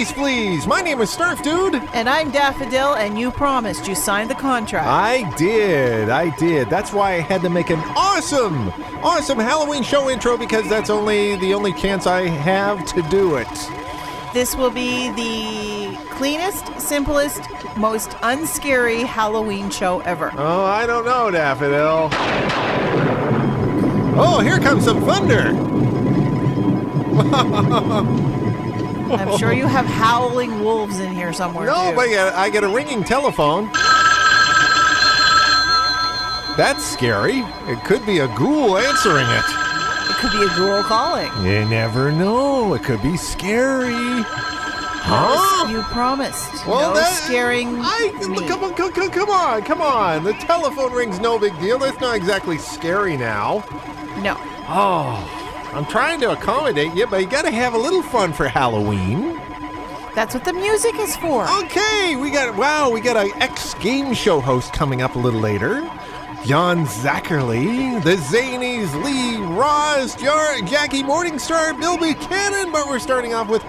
of Please. My name is Snarf Dude. And I'm Daffodil, and you promised you signed the contract. I did, I did. That's why I had to make an awesome, awesome Halloween show intro because that's only the only chance I have to do it. This will be the cleanest, simplest, most unscary Halloween show ever. Oh, I don't know, Daffodil. Oh, here comes some thunder. I'm sure you have howling wolves in here somewhere. No, too. but I get, I get a ringing telephone. That's scary. It could be a ghoul answering it. it could be a ghoul calling. You never know. It could be scary. Huh? You promised. no that- scaring I, me. Come on, come, come, come on, come on. The telephone rings, no big deal. That's not exactly scary now. No. Oh, I'm trying to accommodate you, but you got to have a little fun for Halloween. That's what the music is for. Okay, we got wow, we got an ex game show host coming up a little later. John Zacherle, the Zanies, Lee Ross, Jar- Jackie Morningstar, Bill Buchanan, but we're starting off with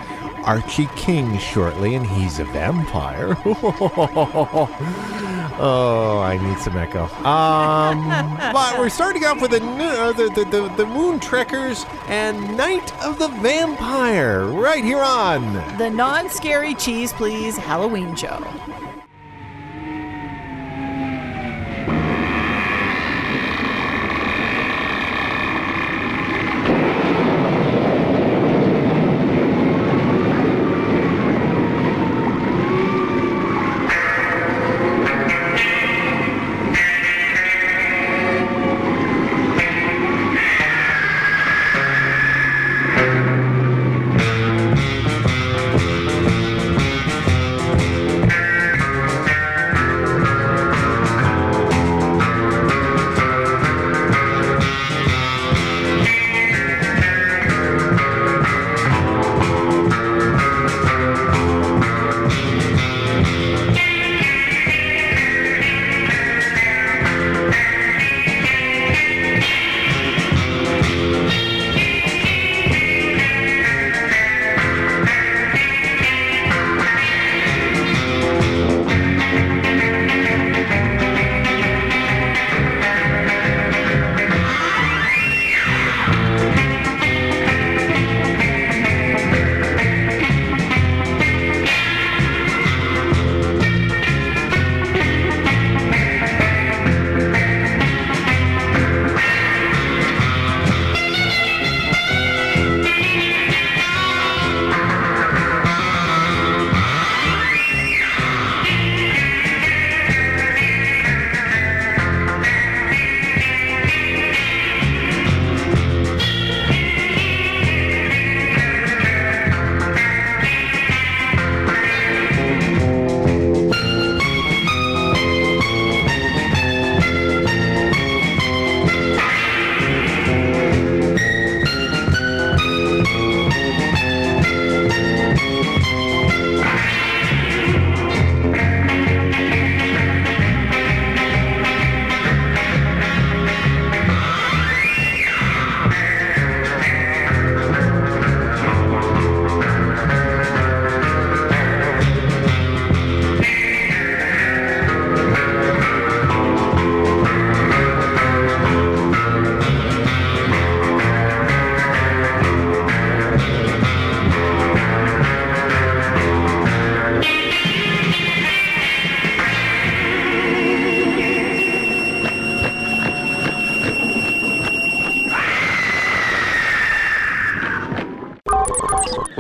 Archie King shortly, and he's a vampire. oh, I need some echo. Um, but we're starting off with the, new- uh, the, the, the, the Moontrekkers and Night of the Vampire right here on. The non scary cheese, please Halloween show.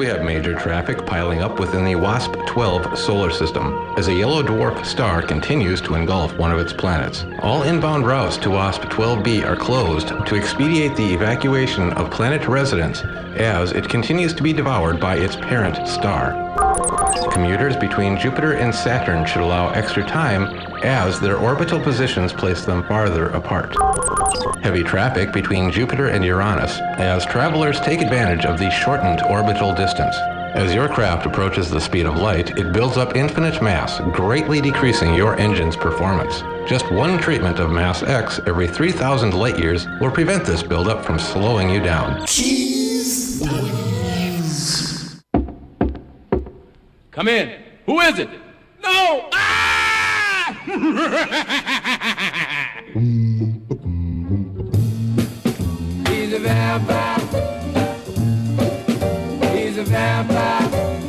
Have major traffic piling up within the WASP 12 solar system as a yellow dwarf star continues to engulf one of its planets. All inbound routes to WASP 12b are closed to expedite the evacuation of planet residents as it continues to be devoured by its parent star. Commuters between Jupiter and Saturn should allow extra time as their orbital positions place them farther apart. Heavy traffic between Jupiter and Uranus as travelers take advantage of the shortened orbital distance. As your craft approaches the speed of light, it builds up infinite mass, greatly decreasing your engine's performance. Just one treatment of mass X every 3,000 light years will prevent this buildup from slowing you down. Come in. Who is it? No! Ah! He's a vampire. He's a vampire.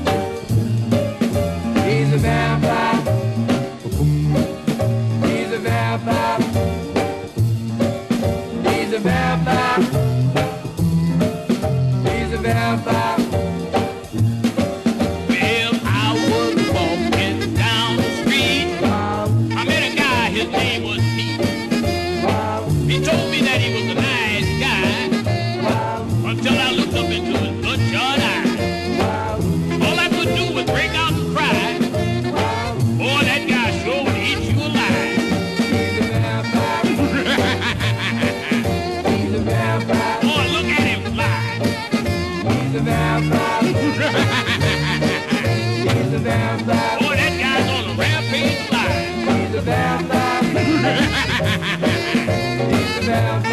Well,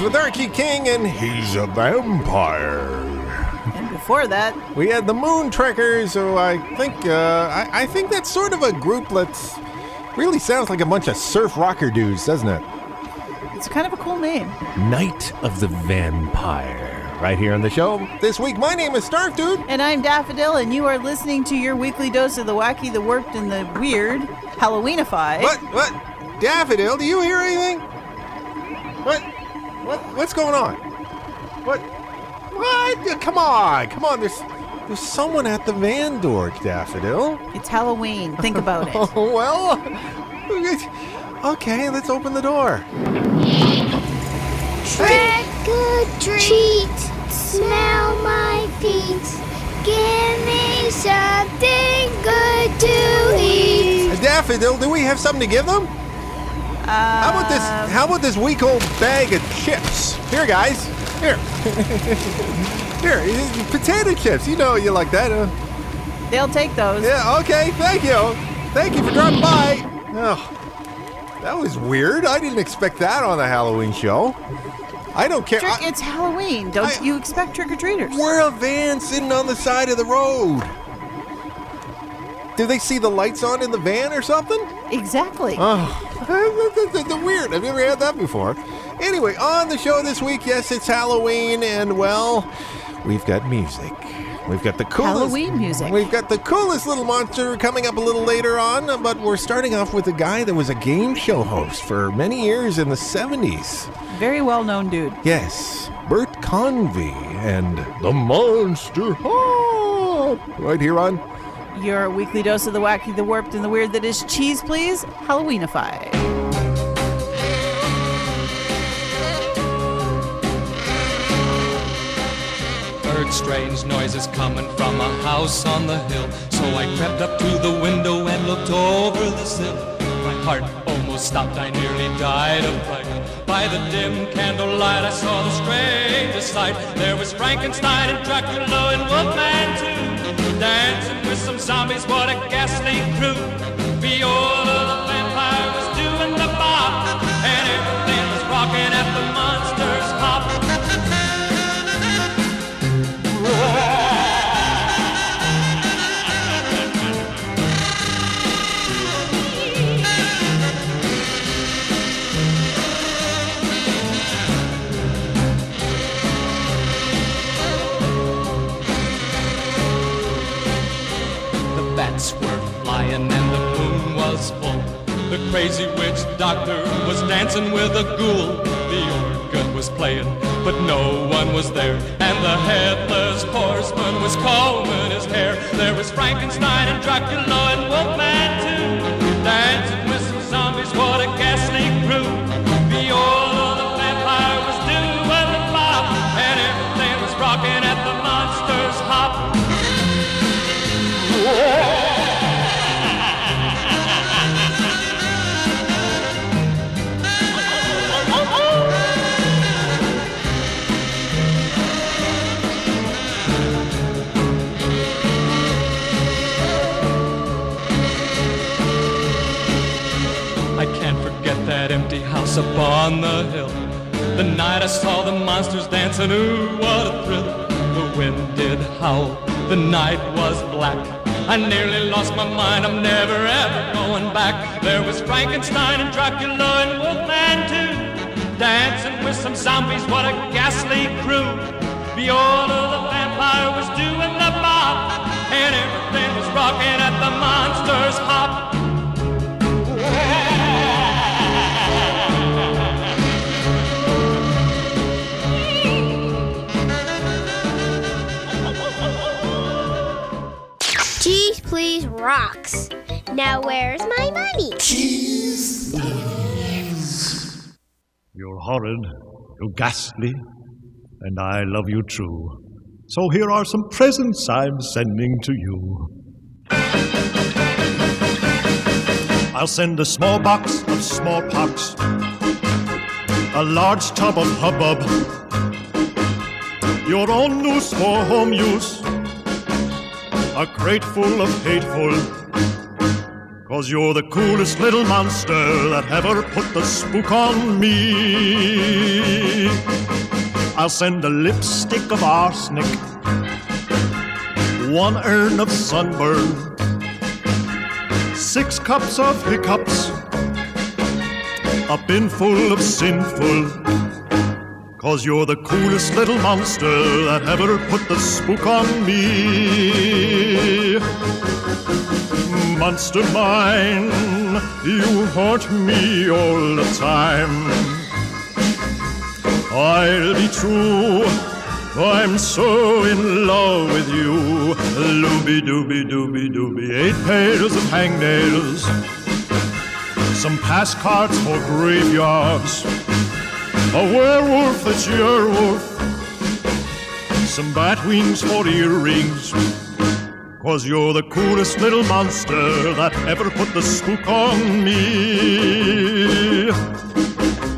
with Archie King and He's a Vampire. And before that, We had the Moontrekkers, so I think uh, I, I think that's sort of a group that's really sounds like a bunch of surf rocker dudes, doesn't it? it's kind of a cool name. Night of the Vampire. Right here on the show this week. My name is Snarf Dude. And I'm Daffodil, and you are listening to your weekly dose of the wacky, the warped, and the weird Halloweenify. What? What? Daffodil? Do you hear anything? What? What? What's going on? What? What? Come on! Come on! There's there's someone at the van door, Daffodil. It's Halloween. Think about it. Oh well. Okay, let's open the door. Trick or treat, smell my feet. Give me something good to eat. Daffodil, do we have something to give them? How about this? Um, how about this week old bag of chips? Here, guys. Here. Here, potato chips. You know you like that. Huh? They'll take those. Yeah. Okay. Thank you. Thank you for dropping by. Oh, that was weird. I didn't expect that on the Halloween show. I don't care. Trick, I- it's Halloween. Don't I- you expect trick or treaters? We're a van sitting on the side of the road. Do they see the lights on in the van or something? Exactly. Oh, the, weird. I've never had that before. Anyway, on the show this week, yes, it's Halloween, and well, we've got music. We've got the coolest Halloween music. We've got the coolest little monster coming up a little later on, but we're starting off with a guy that was a game show host for many years in the 70s. Very well known dude. Yes, Bert Convy and the Monster Hop. Right here on Your weekly dose of the wacky, the warped, and the weird that is cheese, please. Halloweenify. Heard strange noises coming from a house on the hill. So I crept up to the window and looked over the sill. My heart almost stopped, I nearly died of fright. By the dim candlelight, I saw the strangest sight. There was Frankenstein and Dracula and Wolfman too, dancing with some zombies. What a ghastly crew! Viola the dancing with a ghoul. The organ was playing, but no one was there. And the headless upon the hill. The night I saw the monsters dancing, ooh, what a thrill. The wind did howl, the night was black. I nearly lost my mind, I'm never ever going back. There was Frankenstein and Dracula and Wolfman too. Dancing with some zombies, what a ghastly crew. Viola the vampire was doing the bop, and everything was rocking at the monster's hop. Please rocks. Now where's my money? Cheese. You're horrid, you're ghastly, and I love you true. So here are some presents I'm sending to you. I'll send a small box of smallpox, a large tub of hubbub, your own noose for home use, a crate full of hateful. Cause you're the coolest little monster that ever put the spook on me. I'll send a lipstick of arsenic, one urn of sunburn, six cups of hiccups, a bin full of sinful. Cause you're the coolest little monster that ever put the spook on me. Monster mine, you haunt me all the time. I'll be true, I'm so in love with you. Looby dooby dooby dooby, eight pairs of hangnails, some pass cards for graveyards, a werewolf that's your wolf, some bat wings for earrings. Cause you're the coolest little monster that ever put the spook on me.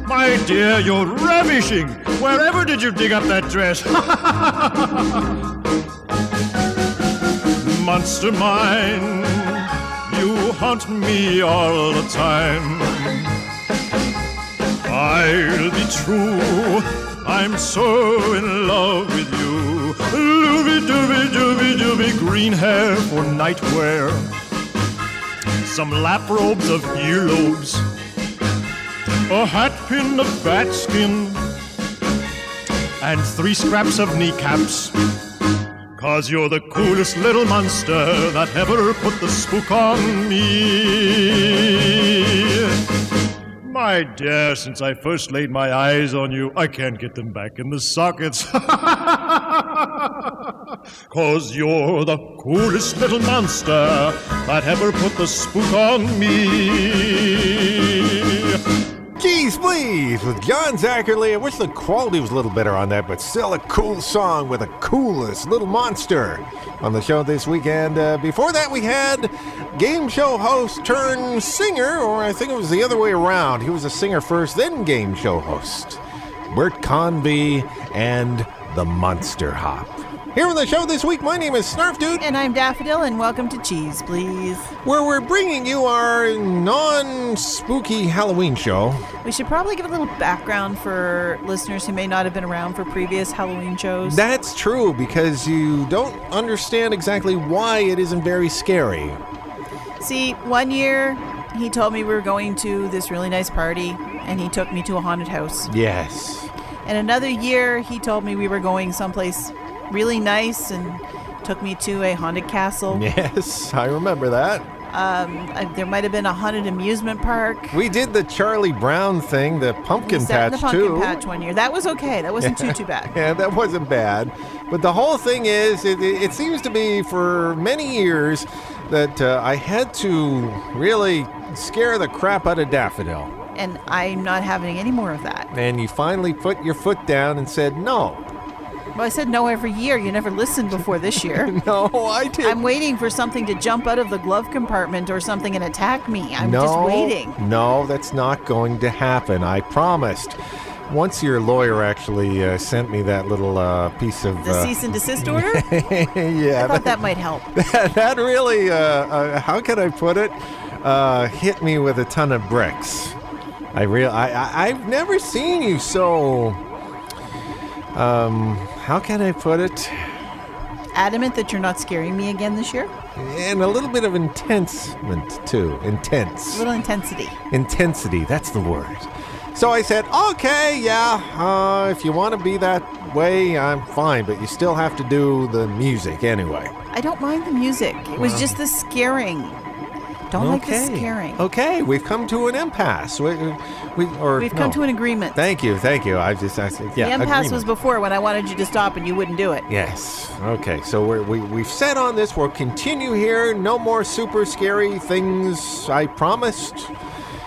My dear, you're ravishing. Wherever did you dig up that dress? Monster mine, you haunt me all the time. I'll be true. I'm so in love with you. Dooby dooby dooby dooby, green hair for nightwear. Some lap robes of earlobes. A hat pin of bat skin. And three scraps of kneecaps. Cause you're the coolest little monster that ever put the spook on me. My dear, since I first laid my eyes on you, I can't get them back in the sockets. Cause you're the coolest little monster that ever put the spook on me. Geez, please, with John Zacherle. I wish the quality was a little better on that, but still a cool song with the coolest little monster on the show this weekend. Uh, before that, we had game show host turned singer, or I think it was the other way around. He was a singer first, then game show host. Bert Convy and the Monster Hop. Here on the show this week, my name is Snarf Dude. And I'm Daffodil, and welcome to Cheese, please. Where we're bringing you our non spooky Halloween show. We should probably give a little background for listeners who may not have been around for previous Halloween shows. That's true because you don't understand exactly why it isn't very scary. See, one year he told me we were going to this really nice party, and he took me to a haunted house. Yes. And another year he told me we were going someplace really nice and took me to a haunted castle. Yes, I remember that. Um, there might have been a haunted amusement park. We did the Charlie Brown thing, the pumpkin We sat in patch the pumpkin too. patch one year. That was okay. That wasn't too too bad. Yeah, that wasn't bad. But the whole thing is, it, it seems to be for many years that uh, I had to really scare the crap out of Daffodil. And I'm not having any more of that. And you finally put your foot down and said, no. Well, I said no every year. You never listened before this year. no, I did. I'm waiting for something to jump out of the glove compartment or something and attack me. I'm no, just waiting. No, that's not going to happen. I promised. Once your lawyer actually uh, sent me that little uh, piece of. The uh, cease and desist order? yeah, I thought that might help. that, that really, uh, uh, how can I put it, uh, hit me with a ton of bricks. I real, I, I, I've never seen you so. Um, how can I put it? Adamant that you're not scaring me again this year? And a little bit of intensement too. Intense. A little intensity. Intensity. That's the word. So I said, okay, yeah, uh, if you want to be that way, I'm fine, but you still have to do the music anyway. I don't mind the music. It was just the scaring. Don't like the Okay. scaring. Okay, we've come to an impasse. We, we, or, We've come no. to an agreement. Thank you, thank you. I just, I yeah. the impasse agreement. was before when I wanted you to stop and you wouldn't do it. Yes. Okay. So we're, we we've set on this. We'll continue here. No more super scary things. I promised.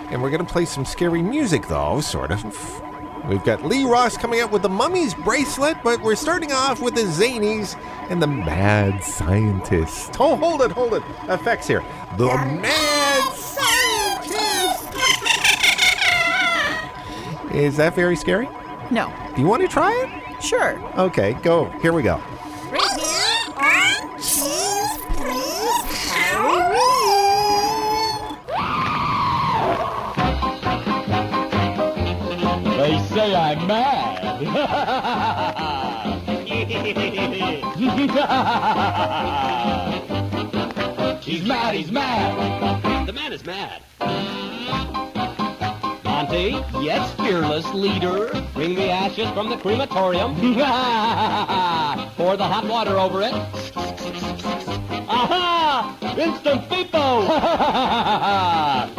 And we're gonna play some scary music, though, sort of. We've got Lee Ross coming up with the Mummy's bracelet, but we're starting off with the Zanies and the Mad Scientist. Oh, hold it, hold it. Effects here. The Mad Scientist. Is that very scary? No. Do you want to try it? Sure. Okay, go. Here we go. They I'm mad. he's mad, he's mad. The man is mad. Monty, yes, fearless leader. Bring the ashes from the crematorium. Pour the hot water over it. Aha! Instant FIFO!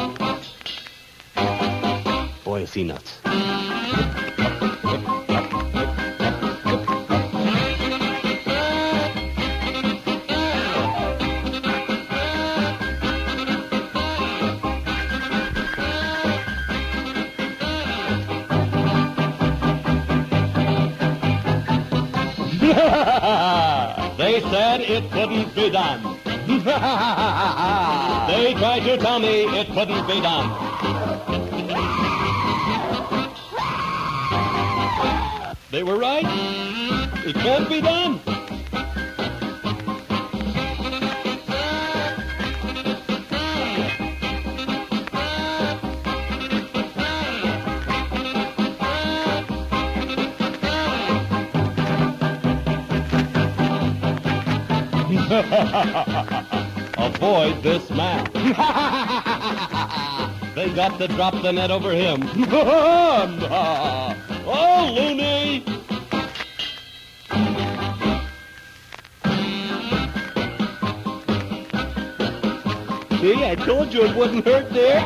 Is nuts. they said it couldn't be done. they tried to tell me it couldn't be done. They were right. It can't be done. Avoid this man. they got to drop the net over him. oh, loony! See, I told you it wouldn't hurt there.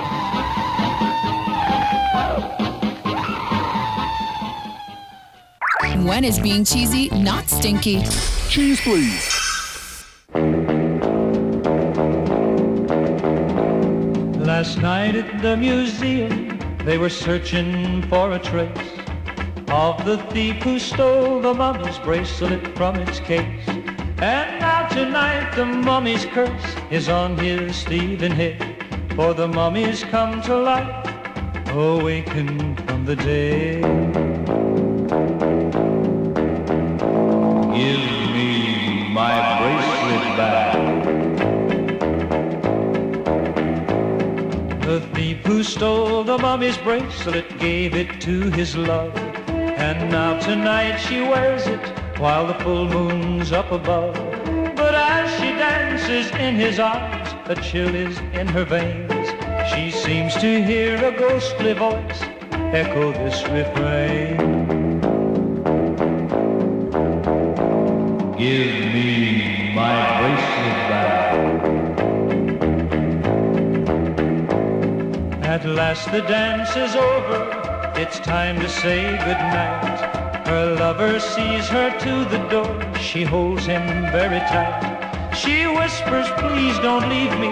When is being cheesy not stinky? Cheese, please. Last night at the museum, they were searching for a trace of the thief who stole the mummy's bracelet from its case. And now tonight the mummy's curse is on his thieving head, for the mummy's come to life, awakened from the dead. Give me my bracelet back. The thief who stole the mummy's bracelet gave it to his love. And now tonight she wears it while the full moon's up above. But as she dances in his arms, a chill is in her veins. She seems to hear a ghostly voice echo this refrain. Give me my bracelet back. At last the dance is over, it's time to say goodnight. Her lover sees her to the door, she holds him very tight. She whispers, please don't leave me.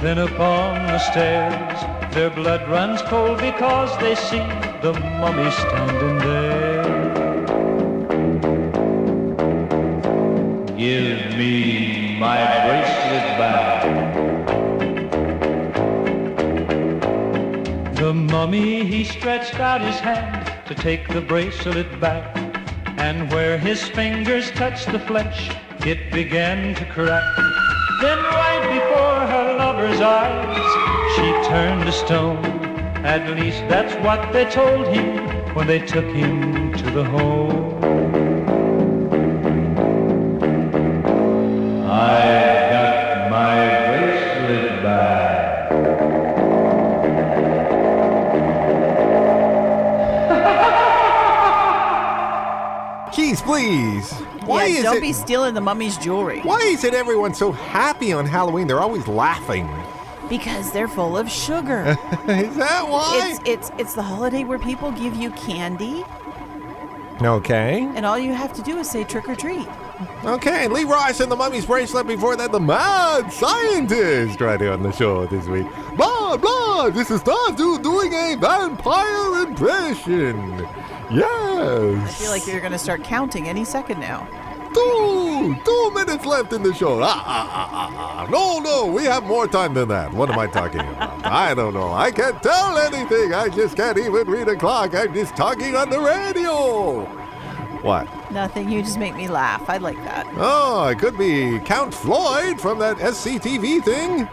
Then upon the stairs, their blood runs cold because they see the mummy standing there. Give me my bracelet back. The mummy, he stretched out his hand to take the bracelet back. And where his fingers touched the flesh, it began to crack. Then right before her lover's eyes, she turned to stone. At least that's what they told him when they took him to the home. I please. Why yeah, is don't it? be stealing the mummy's jewelry. Why is it everyone so happy on Halloween? They're always laughing. Because they're full of sugar. is that why? It's it's it's the holiday where people give you candy, Okay. and all you have to do is say trick or treat. Okay, Lee Ross and the Mummy's Bracelet. Before that, the Mad Scientist right here on the show this week. Blah, blah, this is do, doing a vampire impression. Yes. I feel like you're going to start counting any second now. Two, two minutes left in the show. Ah, ah, ah, ah, ah. No, no, we have more time than that. What am I talking about? I don't know. I can't tell anything. I just can't even read a clock. I'm just talking on the radio. What? Nothing. You just make me laugh. I like that. Oh, it could be Count Floyd from that SCTV thing.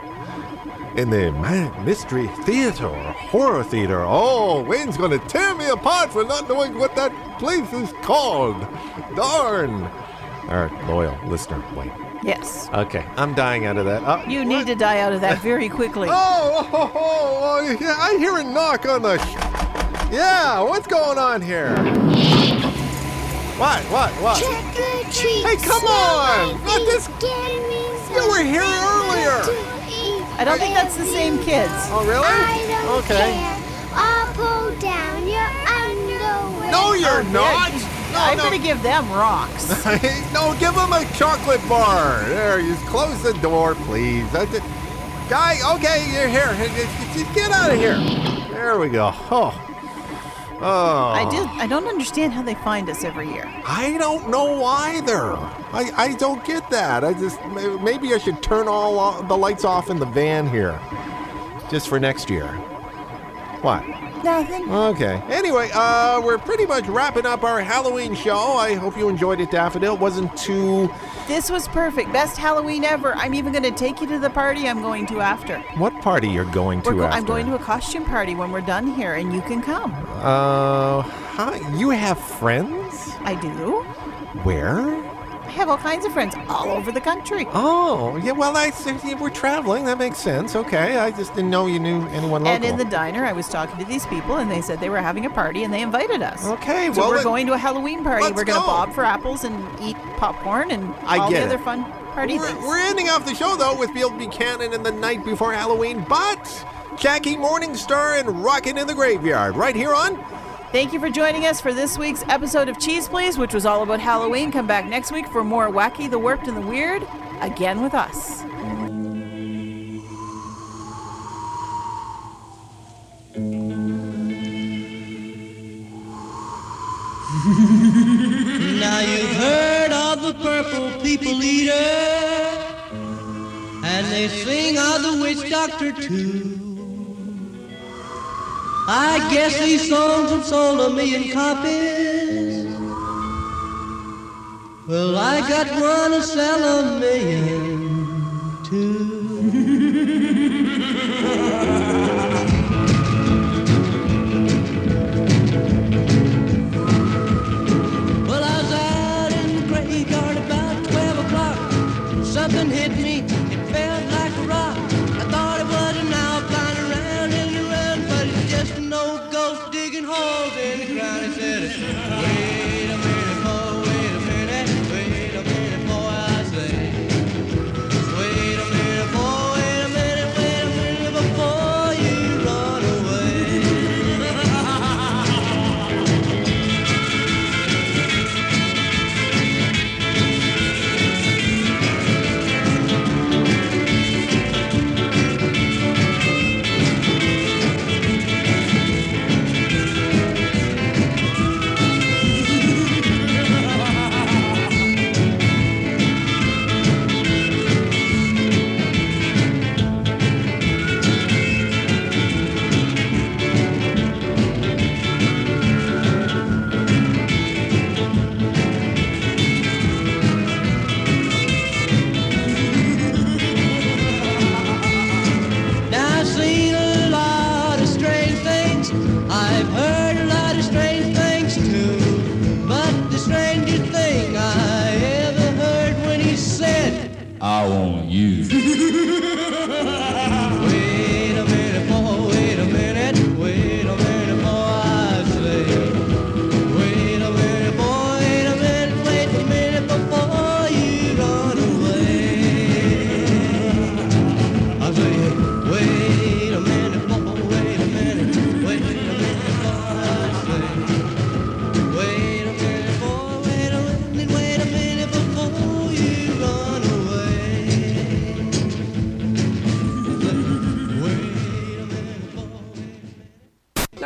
In the Ma- Mystery Theater or Horror Theater. Oh, Wayne's going to tear me apart for not knowing what that place is called. Darn. Our loyal listener, Wayne. Yes. Okay, I'm dying out of that. Uh, You need to die out of that very quickly. Oh, oh, oh, oh, yeah, I hear a knock on the. Sh- yeah, what's going on here? What? What? What? Trick or treat. Hey, come on! Not this. You were here earlier. I don't think that's the same kids. Oh, really? I don't Okay. care. I'll pull down your underwear. No, you're Oh, not. yeah, No, I'm no. going to give them rocks. no, give them a chocolate bar. There, you close the door, please. I did- Guy, okay, you're here. Just get out of here. There we go. Oh. Oh. I do. I don't understand how they find us every year. I don't know either. I, I don't get that. I just maybe I should turn all the lights off in the van here, just for next year. What? Nothing. Okay. Anyway, uh, we're pretty much wrapping up our Halloween show. I hope you enjoyed it, Daffodil. It wasn't too. This was perfect. Best Halloween ever. I'm even going to take you to the party I'm going to after. What party you're going to go- after? I'm going to a costume party when we're done here, and you can come. Uh, hi. You have friends? I do. Where? Have all kinds of friends all over the country. Oh, yeah. Well, I we're traveling. That makes sense. Okay. I just didn't know you knew anyone local. And in the diner, I was talking to these people, and they said they were having a party, and they invited us. Okay, so well, we're going to a Halloween party. We're going to bob for apples and eat popcorn and I all the other it. fun party We're, things. we're ending off the show though with Bill Buchanan and the night before Halloween, but Jackie Morningstar and Rockin' in the Graveyard right here on. Thank you for joining us for this week's episode of Cheeze Pleeze, which was all about Halloween. Come back next week for more wacky, the warped, and the weird, again with us. Now you've heard of the purple people eater, and they sing of the witch doctor too. I guess these songs have sold a million copies. Well, I got one to sell a million too.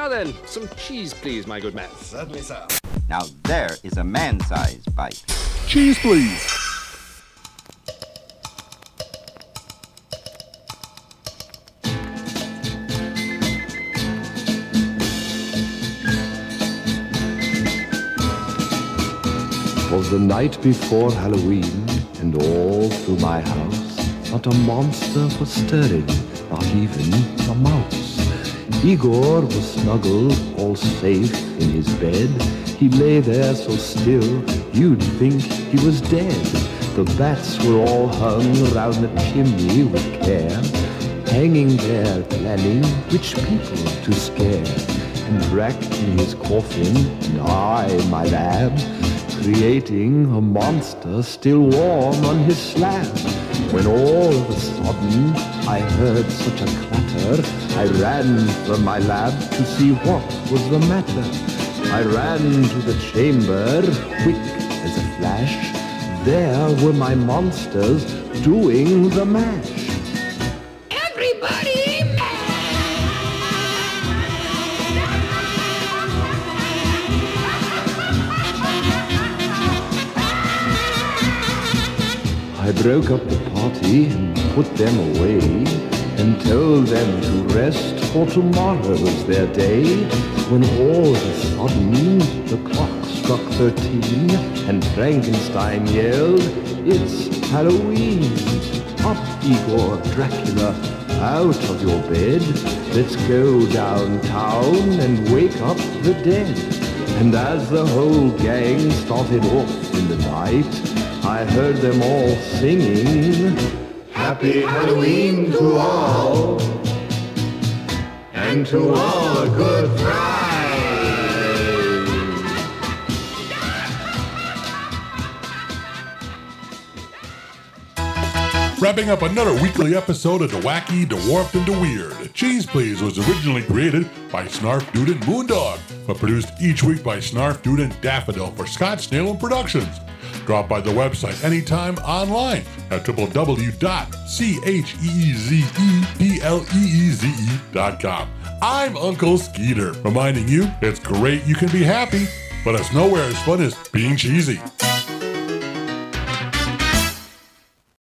then, some cheese, please, my good man. Certainly, sir. Now there is a man-sized bite. Cheese, please. Was the night before Halloween, and all through my house, not a monster was stirring, not even a mouse. Igor was snuggled, all safe in his bed. He lay there so still, you'd think he was dead. The bats were all hung round the chimney with care, hanging there planning which people to scare. And wrapped in his coffin, and I, my lad, creating a monster still warm on his slab. When all of a sudden I heard such a clatter, I ran from my lab to see what was the matter. I ran to the chamber, quick as a flash. There were my monsters doing the mash. Everybody I broke up the party and put them away and tell them to rest for tomorrow's their day. When all of a sudden the clock struck thirteen and Frankenstein yelled, It's Halloween! Up, Igor Dracula, out of your bed. Let's go downtown and wake up the dead. And as the whole gang started off in the night, I heard them all singing, Happy Halloween to all, and to all a good Friday. Wrapping up another weekly episode of the Wacky, the Warped, and the Weird. Cheeze Pleeze was originally created by Snarf Dude and Moondog, but produced each week by Snarf Dude and Daffodil for Scott Snail Productions. Drop by the website anytime online at www.cheezepleeze.com. I'm Uncle Skeeter, reminding you it's great you can be happy, but it's nowhere as fun as being cheesy.